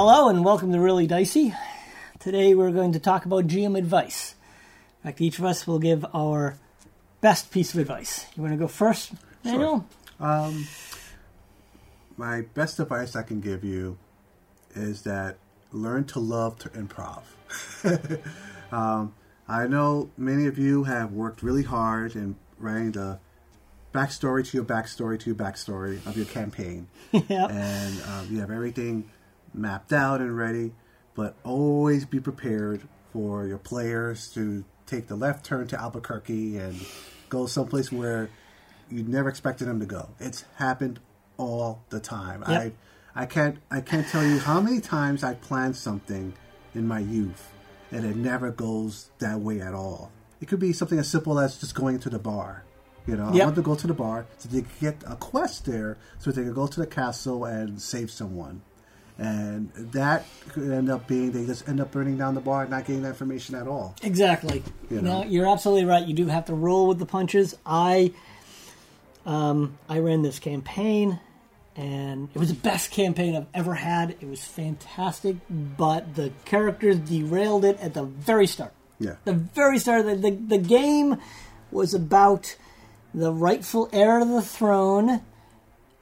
Hello and welcome to Really Dicey. Today we're going to talk about GM advice. In fact, each of us will give our best piece of advice. You want to go first, Daniel? My best advice I can give you is that learn to love to improv. um, I know many of you have worked really hard in writing the backstory to your backstory to your backstory of your campaign. yeah. and um, you have everything mapped out and ready. But always be prepared for your players to take the left turn to Albuquerque and go someplace where you never expected them to go. It's happened all the time. Yep. I I can't I can't tell you how many times I planned something in my youth and it never goes that way at all. It could be something as simple as just going to the bar. You know, I want to go to the bar so they could get a quest there so they could go to the castle and save someone. And that could end up being they just end up burning down the bar and not getting that information at all. Exactly. You no, know. you're absolutely right. You do have to roll with the punches. I, um, I ran this campaign, and it was the best campaign I've ever had. It was fantastic, but the characters derailed it at the very start. Yeah. The very start of the the, the game was about the rightful heir to the throne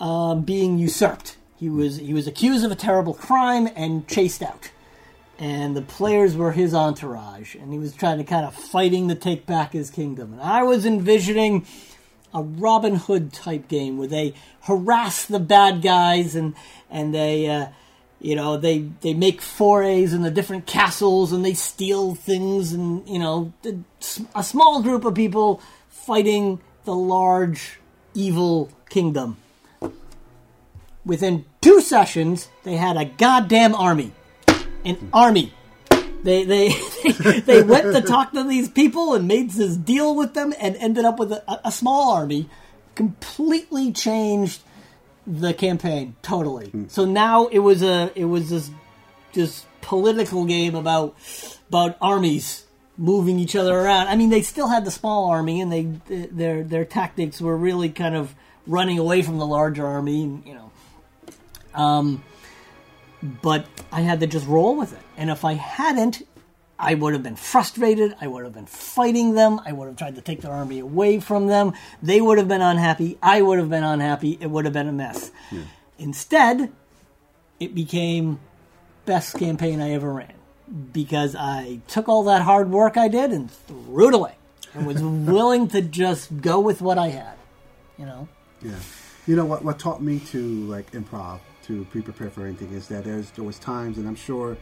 um, being usurped. He was he was accused of a terrible crime and chased out and the players were his entourage, and he was trying to kind of fighting to take back his kingdom. And I was envisioning a Robin Hood type game where they harass the bad guys and and they. Uh, you know they they make forays in the different castles and they steal things and you know a small group of people fighting the large evil kingdom within two sessions they had a goddamn army an army. They they they went to talk to these people and made this deal with them and ended up with a, a small army. Completely changed the campaign totally. Hmm. So now it was a it was this this political game about about armies moving each other around. I mean, they still had the small army, and they their their tactics were really kind of running away from the larger army, and you know. Um, but I had to just roll with it. And if I hadn't, I would have been frustrated. I would have been fighting them. I would have tried to take their army away from them. They would have been unhappy. I would have been unhappy. It would have been a mess. Instead, it became best campaign I ever ran because I took all that hard work I did and threw it away and was willing to just go with what I had. You know? Yeah. You know what? What taught me to like improv, to be prepared for anything, is that there's there was times, and I'm sure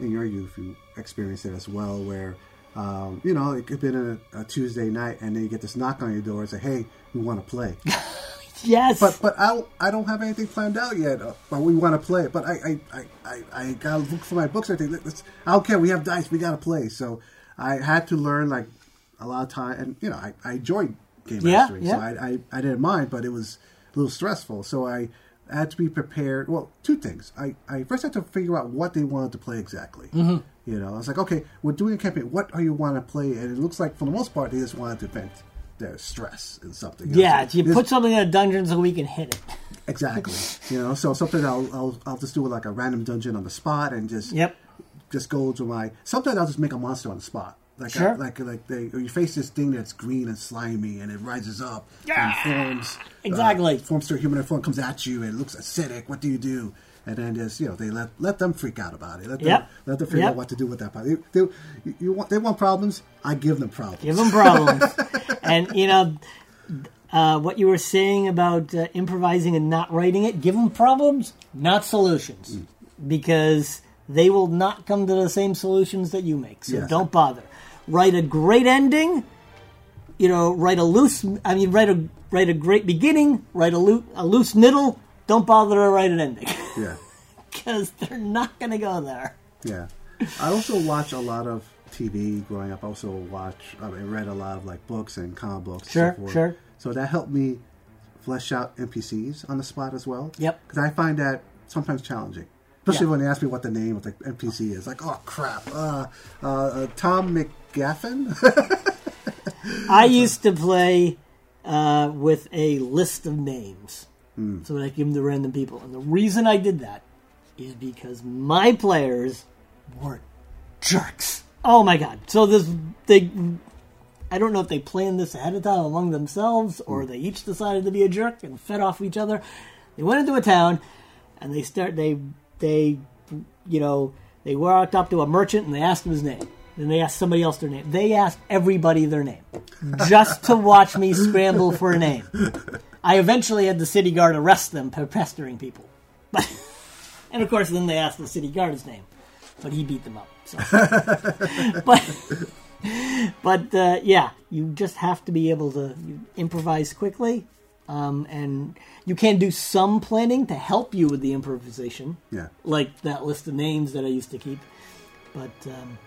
in your youth you experienced it as well, where um, you know it could have been a, a Tuesday night, and then you get this knock on your door and say, "Hey, we want to play," Yes. but but I don't, I don't have anything planned out yet, uh, but we want to play. But I I, I, I, I gotta look for my books. and everything. Let's, I don't care. We have dice. We gotta play. So I had to learn like a lot of time, and you know I, I enjoyed game Yeah, mastering, yeah. so I, I I didn't mind, but it was a little stressful. So I had to be prepared. Well, two things. I, I first had to figure out what they wanted to play exactly. Mm-hmm. You know, I was like, okay, we're doing a campaign. What are you want to play? And it looks like for the most part, they just wanted to vent their stress in something. yeah, you this- put something in a dungeon so we can hit it. exactly. you know, so something I'll, I'll I'll just do like a random dungeon on the spot and just Yep. just go to my. Sometimes I'll just make a monster on the spot. Like Sure. I, like like they, or you face this thing that's green and slimy and it rises up Yeah. and forms Exactly. uh, forms to a human form comes at you and it looks acidic. What do you do? And then just you know they let let them freak out about it. Let them Yep. let them figure Yep. out what to do with that. They, they, you, want they want problems. I give them problems. Give them problems. and, you know, uh, what you were saying about uh, improvising and not writing it, give them problems, not solutions. Because they will not come to the same solutions that you make. So Yes. don't bother. Write a great ending. You know, write a loose. I mean, write a write a great beginning. Write a, loo- a loose middle. Don't bother to write an ending yeah. because they're not going to go there. Yeah, I also watch a lot of TV growing up. I also watch, I mean, read a lot of like books and comic books. Sure, so sure. So that helped me flesh out NPCs on the spot as well. Yep. Because I find that sometimes challenging, especially Yeah. when they ask me what the name of the NPC is. Like, oh crap, uh, uh, uh, Tom McGaffin. I used to play uh, with a list of names, so that I give them to random people. And the reason I did that is because my players were jerks. Oh my god! So this they, I don't know if they planned this ahead of time among themselves or they each decided to be a jerk and fed off each other. They went into a town and they start they they you know they walked up to a merchant and they asked him his name. Then they asked somebody else their name. They asked everybody their name just to watch me scramble for a name. I eventually had the city guard arrest them for pestering people. But, and of course, then they asked the city guard his name, but he beat them up. So. but but uh, yeah, you just have to be able to you improvise quickly, um, and you can do some planning to help you with the improvisation. Yeah. like that list of names that I used to keep. But um,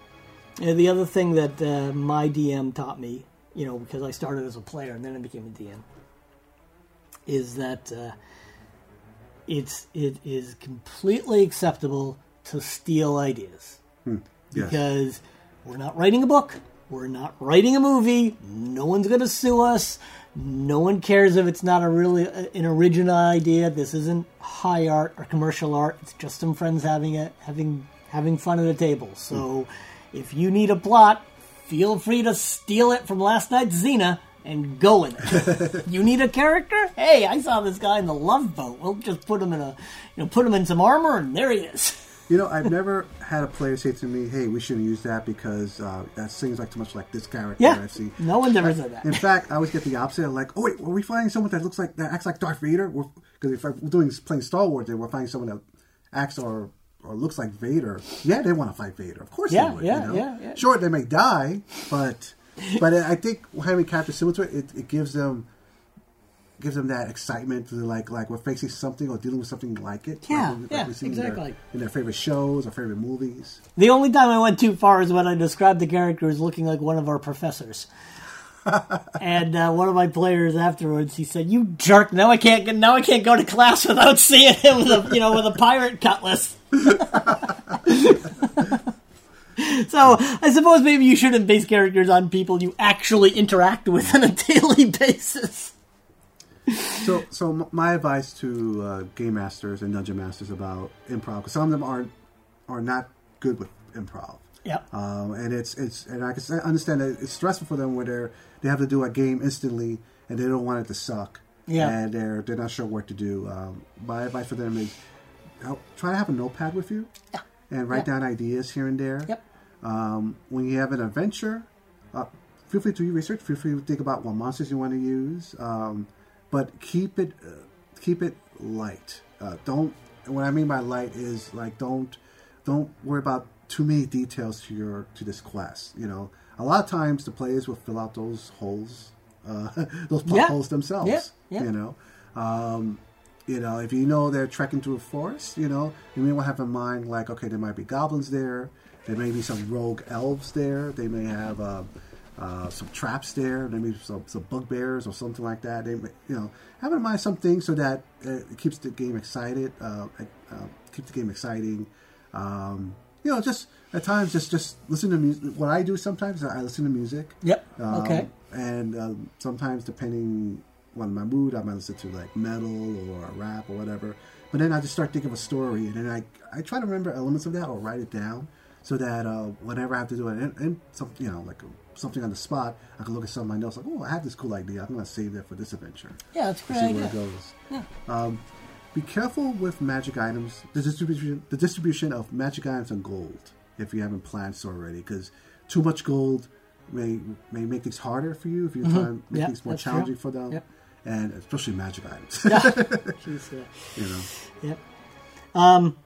yeah, the other thing that uh, my DM taught me, you know, because I started as a player and then I became a DM, is that uh, it's it is completely acceptable to steal ideas Yes. because we're not writing a book, we're not writing a movie. No one's going to sue us. No one cares if it's not a really an original idea. This isn't high art or commercial art. It's just some friends having a having having fun at a table. So, if you need a plot, feel free to steal it from last night's Xena and go with it. you need a character? Hey, I saw this guy in the Love Boat. We'll just put him in a you know put him in some armor and there he is. You know, I've never had a player say to me, "Hey, we shouldn't use that because uh, that seems like too much like this character Yeah, I've seen." no one's ever said that. In fact, I always get the opposite. I'm like, "Oh wait, are we finding someone that looks like that acts like Darth Vader?" Because if we're doing playing Star Wars, then we're finding someone that acts or or looks like Vader. Yeah, they want to fight Vader. Of course, Yeah, they would. yeah, you know? yeah, yeah. Sure, they may die, but but I think having characters similar to it, it, it gives them gives them that excitement to like like we're facing something or dealing with something like it. Yeah, like, we- like yeah, in their- exactly. in their favorite shows or favorite movies. The only time I went too far is when I described the character as looking like one of our professors. And uh, one of my players afterwards, he said, "You jerk! Now I can't get, now I can't go to class without seeing him with a you know with a pirate cutlass." so I suppose maybe you shouldn't base characters on people you actually interact with on a daily basis. So, so my advice to uh, game masters and dungeon masters about improv, because some of them aren't are not good with improv, Yep. um, and it's it's and I can understand that it's stressful for them where they're they have to do a game instantly and they don't want it to suck, Yeah. and they're they're not sure what to do. Um, my advice for them is try to have a notepad with you Yeah. and write Yeah. down ideas here and there. Yep. Um, when you have an adventure, uh, feel free to do your research. Feel free to think about what monsters you want to use, um, but keep it uh, keep it light. Uh, don't. What I mean by light is like don't don't worry about too many details to your to this quest. You know, a lot of times the players will fill out those holes, uh, those plot Yeah. holes themselves. Yeah. Yeah. You know. Um, you know, if you know they're trekking through a forest, you know, you may want to have in mind, like, okay, there might be goblins there, there may be some rogue elves there, they may have uh, uh, some traps there, there may be some, some bugbears or something like that. They, may, you know, have in mind some things so that uh, it keeps the game excited, uh, uh, keep the game exciting. Um, you know, just at times, just just listen to music. What I do sometimes, I listen to music. Yep. Um, okay. And um, sometimes, depending on my mood, I might listen to like metal or rap or whatever. But then I just start thinking of a story, and then I I try to remember elements of that or write it down so that uh, whenever I have to do it, and, and some you know like something on the spot, I can look at some of my notes like, oh, I have this cool idea. I'm going to save that for this adventure. Yeah, that's great See idea. where it goes. Yeah. Um, be careful with magic items. The distribution, the distribution of magic items and gold, if you haven't planned so already, because too much gold may may make things harder for you if you try and make Yeah, things more that's true. challenging for them, Yep. and especially magic items. Jeez, yeah. you know, Yep. Um,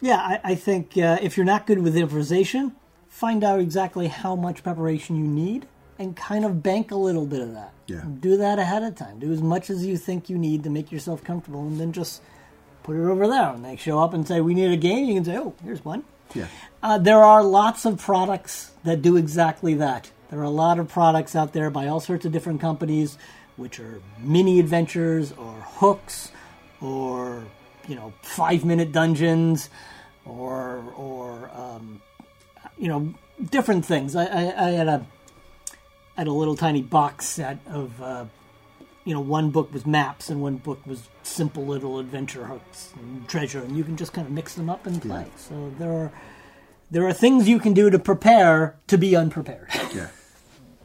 yeah, I, I think uh, if you're not good with improvisation, find out exactly how much preparation you need and kind of bank a little bit of that. Yeah. Do that ahead of time. Do as much as you think you need to make yourself comfortable and then just put it over there. And they show up and say, We need a game, you can say, Oh, here's one. Yeah, Uh, there are lots of products that do exactly that. There are a lot of products out there by all sorts of different companies, which are mini adventures or hooks, or you know, five minute dungeons, or or um, you know, different things. I, I, I had a had a little tiny box set of uh, you know, one book was maps and one book was simple little adventure hooks and treasure, and you can just kind of mix them up and play. So there are there are things you can do to prepare to be unprepared. Yeah.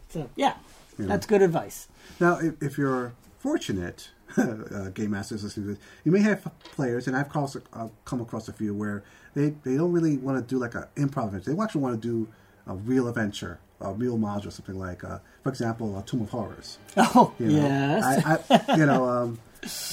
so yeah, that's good advice. Now, if, if you're fortunate, uh, game masters listening to this, you may have players, and I've crossed, uh, come across a few where they, they don't really want to do like an improv adventure. They actually want to do a real adventure, a real module, something like, uh, for example, Tomb of Horrors. Oh You know? yes, I, I, you know, um,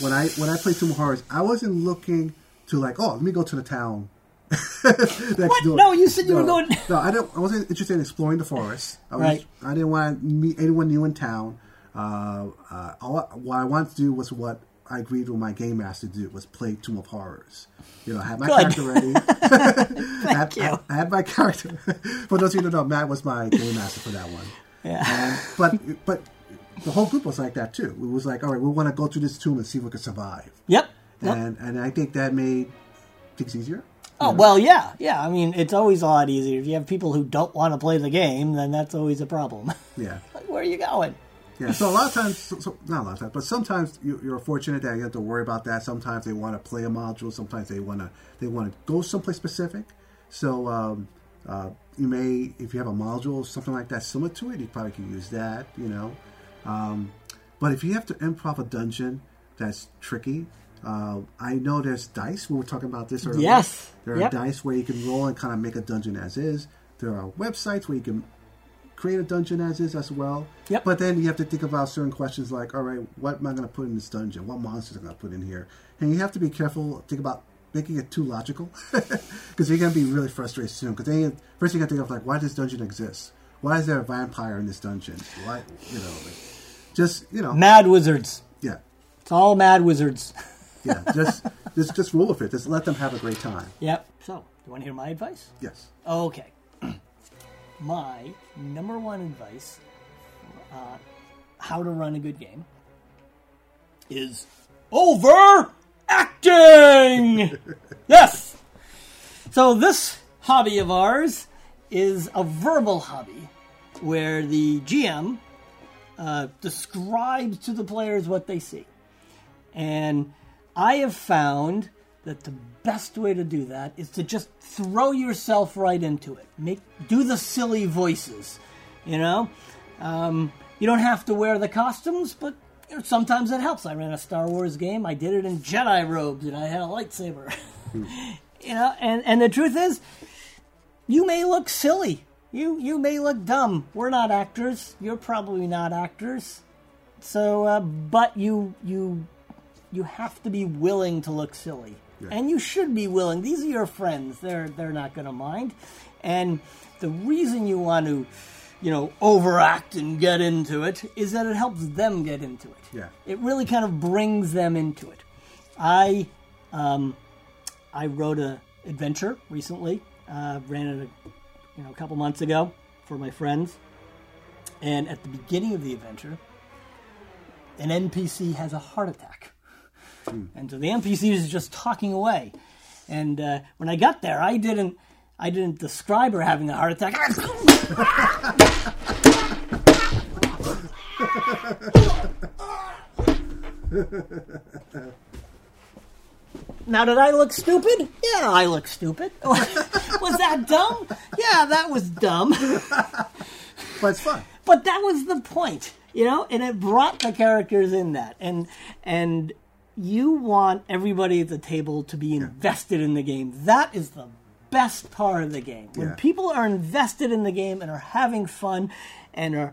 when I when I played Tomb of Horrors, I wasn't looking to like, oh, let me go to the town. What? door. No, you said you were No. going- No, I don't. I wasn't interested in exploring the forest. I was, Right. I didn't want to meet anyone new in town. Uh, uh, all, what I wanted to do was what I agreed with my game master to do was play Tomb of Horrors. You know, I had my Good. character ready. I, had, you. I, I had my character. For those of you who don't know, Matt was my game master for that one. Yeah. And, but but the whole group was like that too. It was like, all right, we want to go through this tomb and see if we can survive. Yep. yep. And and I think that made things easier. Oh well, yeah, yeah. I mean, it's always a lot easier if you have people who don't want to play the game. Then that's always a problem. Yeah. like, where are you going? Yeah, so a lot of times, so, so, not a lot of times, but sometimes you, you're fortunate that you have to worry about that. Sometimes they want to play a module. Sometimes they want to they want to go someplace specific. So um, uh, you may, if you have a module, something like that similar to it, you probably could use that. You know, um, but if you have to improv a dungeon, that's tricky. Uh, I know there's dice. We were talking about this earlier. Yes. There are Yep. dice where you can roll and kind of make a dungeon as is. There are websites where you can create a dungeon as is as well. Yep. But then you have to think about certain questions like, all right, what am I going to put in this dungeon? What monsters am I going to put in here? And you have to be careful. Think about making it too logical because you're going to be really frustrated soon. Because then first you got to think of like, why does this dungeon exist? Why is there a vampire in this dungeon? Why, you know, like, just you know, Mad wizards. yeah, It's all mad wizards. yeah. Just just just roll with it. Just let them have a great time. Yep. So, do you want to hear my advice? Yes. Okay. My number one advice, uh, how to run a good game, is over acting. yes. So this hobby of ours is a verbal hobby, where the GM uh, describes to the players what they see. And I have found that the best way to do that is to just throw yourself right into it. Make do the silly voices, you know. Um, you don't have to wear the costumes, but you know, sometimes it helps. I ran a Star Wars game. I did it in Jedi robes, and I had a lightsaber. you know, and and the truth is, you may look silly. You you may look dumb. We're not actors. You're probably not actors. So, uh, but you you you have to be willing to look silly, and you should be willing. These are your friends. They're they're not going to mind. And the reason you want to, you know, overact and get into it is that it helps them get into it. Yeah. It really kind of brings them into it. I um, I wrote a adventure recently. Uh, ran it a you know a couple months ago for my friends, and at the beginning of the adventure, an NPC has a heart attack, and so the NPC is just talking away. And uh, when I got there, I didn't I didn't describe her having a heart attack. Now, did I look stupid? Yeah, I look stupid. was that dumb? Yeah, that was dumb. But it's fun. But that was the point, you know, and it brought the characters in that, and and you want everybody at the table to be invested in the game. That is the best part of the game. When Yeah. people are invested in the game and are having fun, and are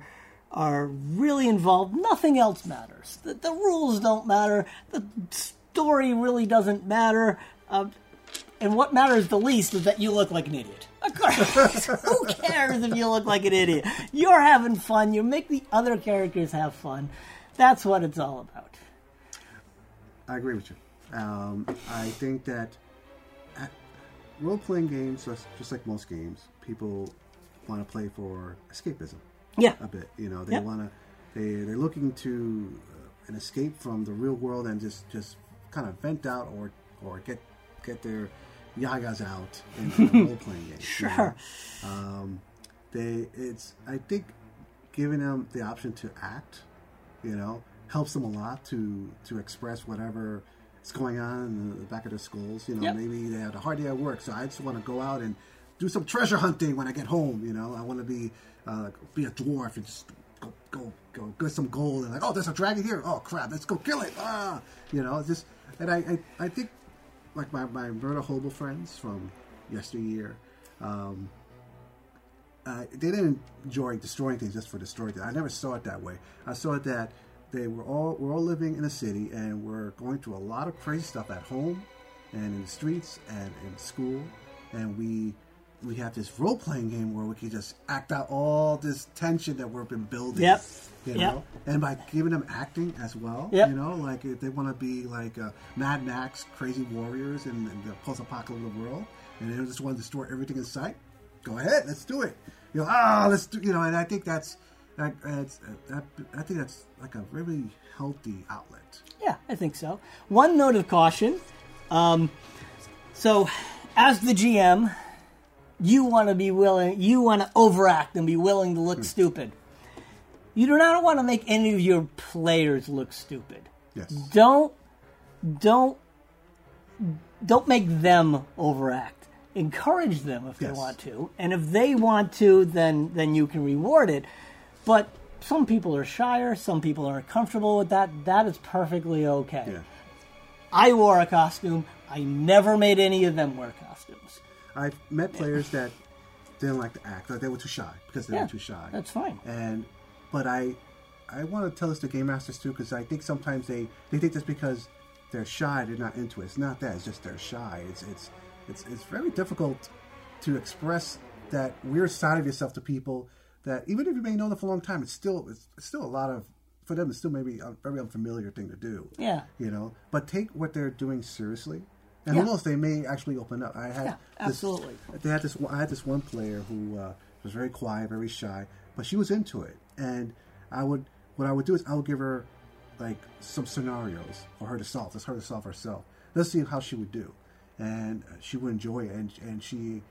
are really involved, nothing else matters. The, the rules don't matter. The story really doesn't matter. Uh, and what matters the least is that you look like an idiot. Of course. Who cares if you look like an idiot? You're having fun. You make the other characters have fun. That's what it's all about. I agree with you. Um, I think that role playing games, just like most games, people want to play for escapism Yeah. a bit. You know, they Yep. want to they they're looking to uh, an escape from the real world and just just kind of vent out or or get get their yagas out in, in role playing game. you know? Sure. Um, they it's I think giving them the option to act, you know, helps them a lot to to express whatever is going on in the back of their skulls. You know, Yep. maybe they had a hard day at work, so I just want to go out and do some treasure hunting when I get home. You know, I want to be uh, be a dwarf and just go go go get some gold and like, oh, there's a dragon here. Oh crap, let's go kill it. Ah, you know, just and I I, I think like my my murder hobo friends from yesteryear. Um, uh, they didn't enjoy destroying things just for destroying things. I never saw it that way. I saw it that they were all we're all living in a city and we're going through a lot of crazy stuff at home and in the streets and in school, and we we have this role playing game where we can just act out all this tension that we've been building. Yep. You Yep. and by giving them acting as well, Yep. you know, like if they want to be like uh, Mad Max, crazy warriors in, in the post-apocalyptic world, and they just want to destroy everything in sight. Go ahead, let's do it. You know, ah, let's do. You know, and I think that's that. It's, that I think that's like a really healthy outlet. Yeah, I think so. One note of caution. Um, so, as the GM, you want to be willing, you want to overact and be willing to look stupid. You do not want to make any of your players look stupid. Yes. Don't, don't, don't make them overact. Encourage them if they want to, and if they want to, then then you can reward it. But some people are shyer, some people aren't comfortable with that. That is perfectly okay. Yeah. I wore a costume. I never made any of them wear costumes. I've met players that didn't like to act, like they were too shy because they Yeah, were too shy. that's fine. And but I I want to tell this to game masters too because I think sometimes they they think just because they're shy they're not into it. It's not that. It's just they're shy. It's it's it's it's very difficult to express that weird side of yourself to people that even if you may know them for a long time, it's still it's, it's still a lot of for them. It's still maybe a very unfamiliar thing to do. Yeah. you know. But take what they're doing seriously, and Yeah. who knows? They may actually open up. I had Yeah, this- absolutely. they had this. I had this one player who uh, was very quiet, very shy, but she was into it. And I would, what I would do is I would give her like some scenarios for her to solve. Just her to solve herself. Let's see how she would do, and she would enjoy it. And and she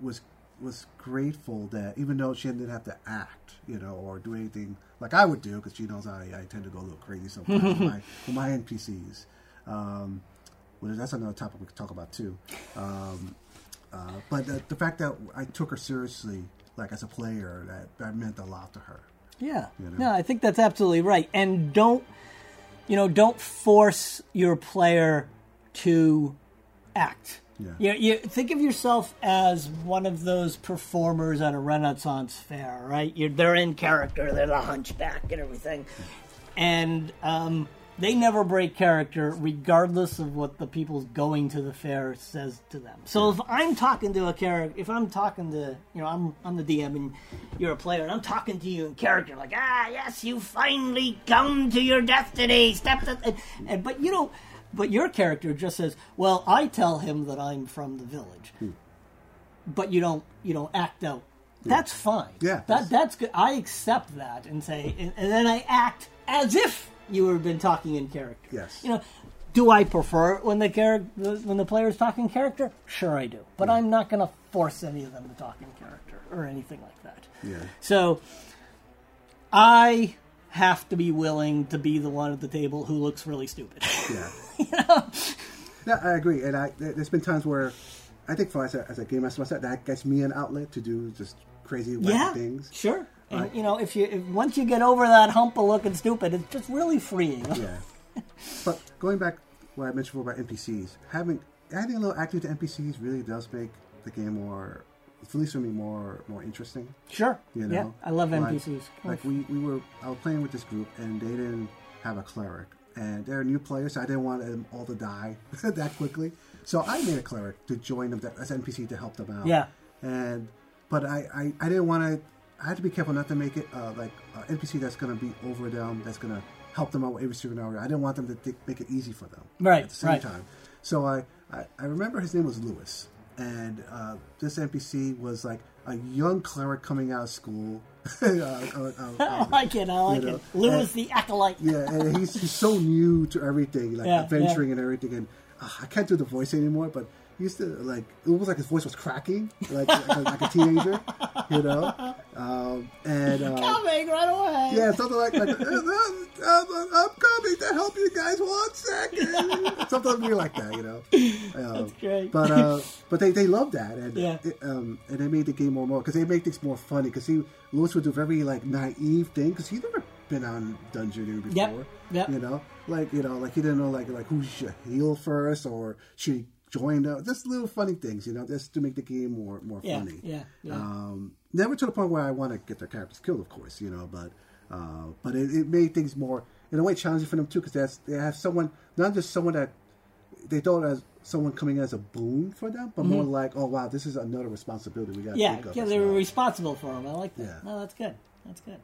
was was grateful that even though she didn't have to act, you know, or do anything like I would do, because she knows I, I tend to go a little crazy sometimes with, my, with my NPCs. Um, well, that's another topic we could talk about too. Um, uh, but the, the fact that I took her seriously, like as a player, that, that meant a lot to her. Yeah. You know? No, I think that's absolutely right. And don't, you know, don't force your player to act. Yeah. You, you think of yourself as one of those performers at a Renaissance fair, right? You're, they're in character, they're the hunchback and everything, and um, they never break character, regardless of what the people going to the fair says to them. So if I'm talking to a character, if I'm talking to, you know, I'm I'm the DM and you're a player, and I'm talking to you in character, like, ah, yes, you finally come to your destiny, step to, and, and but you know. But your character just says, "Well, I tell him that I'm from the village," hmm. but you don't you don't act out. Hmm. That's fine. Yeah, that that's- good. I accept that and say, and, and then I act as if you have been talking in character. Yes. You know, do I prefer it when the character when the player's talking character? Sure, I do. But hmm. I'm not going to force any of them to talk in character or anything like that. Yeah. So I have to be willing to be the one at the table who looks really stupid. Yeah. Yeah, I agree. And I, there- there's been times where I think for as a, as a game master myself, that gets me an outlet to do just crazy yeah, things. sure. And you know, if you if, once you get over that hump of looking stupid, it's just really freeing. Yeah. but going back what I mentioned before about NPCs, having adding a little acting to NPCs really does make the game more, at least for me, more more interesting. Sure. You know, yeah, I love Like- NPCs. Like, we, we were, I was playing with this group, and they didn't have a cleric, and they're new players, so I didn't want them all to die that quickly. So I made a cleric to join them as NPC to help them out. Yeah. And but I I, I didn't want to. I had to be careful not to make it uh, like an NPC that's going to be over them, that's going to help them out with every scenario. I didn't want them to th- make it easy for them. Right, At the same right. time. So I, I, I remember his name was Lewis, and uh, this NPC was like a young cleric coming out of school. I like it. I like know, it. Lewis and- the acolyte. yeah, and he's, he's so new to everything, like Yeah, adventuring and everything. And uh, I can't do the voice anymore, but he used to like it was like his voice was cracking, like like, a, like a teenager, you know. Um, and uh, Coming right away. yeah, something like, like "Uh, uh, uh, I'm coming to help you guys. One second, something weird like that, you know. Um, That's great. But uh, but they they love that, and Yeah. it, um, and they made the game more more because they make things more funny. Because he Lewis would do very like naive thing because he never been on Dungeoneer before. Yep, yep. You know, like you know, like he didn't know like like who should heal first or should he join up. Just little funny things, you know, just to make the game more more Yeah, funny. yeah, yeah. Um, never to the point where I want to get their characters killed, of course, you know, but uh, but it, it made things more in a way challenging for them too because they have someone not just someone that they thought as someone coming as a boon for them, but more like, oh wow, this is another responsibility we got to Mm-hmm. Yeah, yeah, they were well. responsible for them. I like that. Yeah. No, that's good. That's good.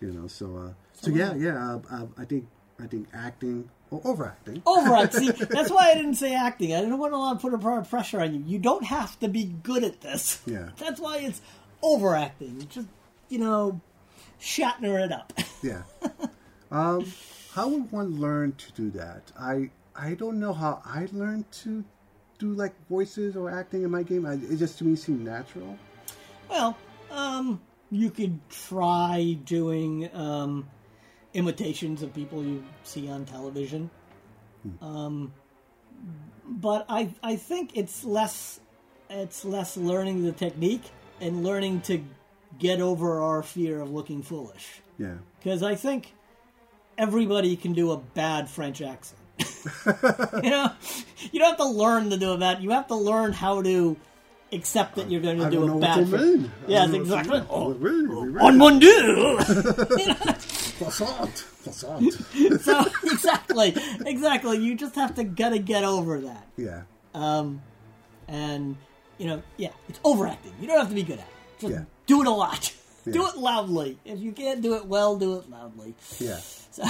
you know. So uh, so yeah, yeah. Uh, uh, I think I think acting or overacting. Overact. See, that's why I didn't say acting. I didn't want to put a lot of pressure on you. You don't have to be good at this. Yeah. That's why it's overacting. Just you know, Shatner it up. Yeah. um, how would one learn to do that? I I don't know how I learned to do like voices or acting in my game. I, it just to me seemed natural. Well, um, you could try doing um, imitations of people you see on television. Um, but I I think it's less it's less learning the technique and learning to get over our fear of looking foolish. Yeah. Because I think everybody can do a bad French accent. you know, you don't have to learn to do a bad. You have to learn how to accept that you're going to I do a bad. what you mean. Yes, don't know what you exactly. mean. Oh, oui. on mon dieu. Croissant, croissant. so exactly, exactly. You just have to gotta get over that. yeah. Um, and you know, yeah, it's overacting. You don't have to be good at it. Just Yeah. do it a lot. Yeah. Do it loudly. If you can't do it well, do it loudly. Yeah. So,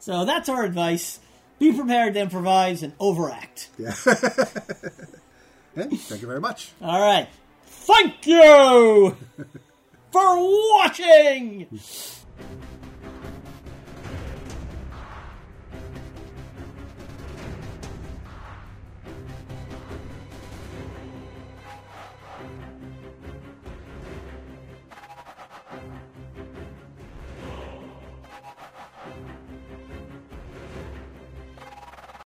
so that's our advice. Be prepared to improvise and overact. Yeah. and thank you very much. All right. Thank you for watching.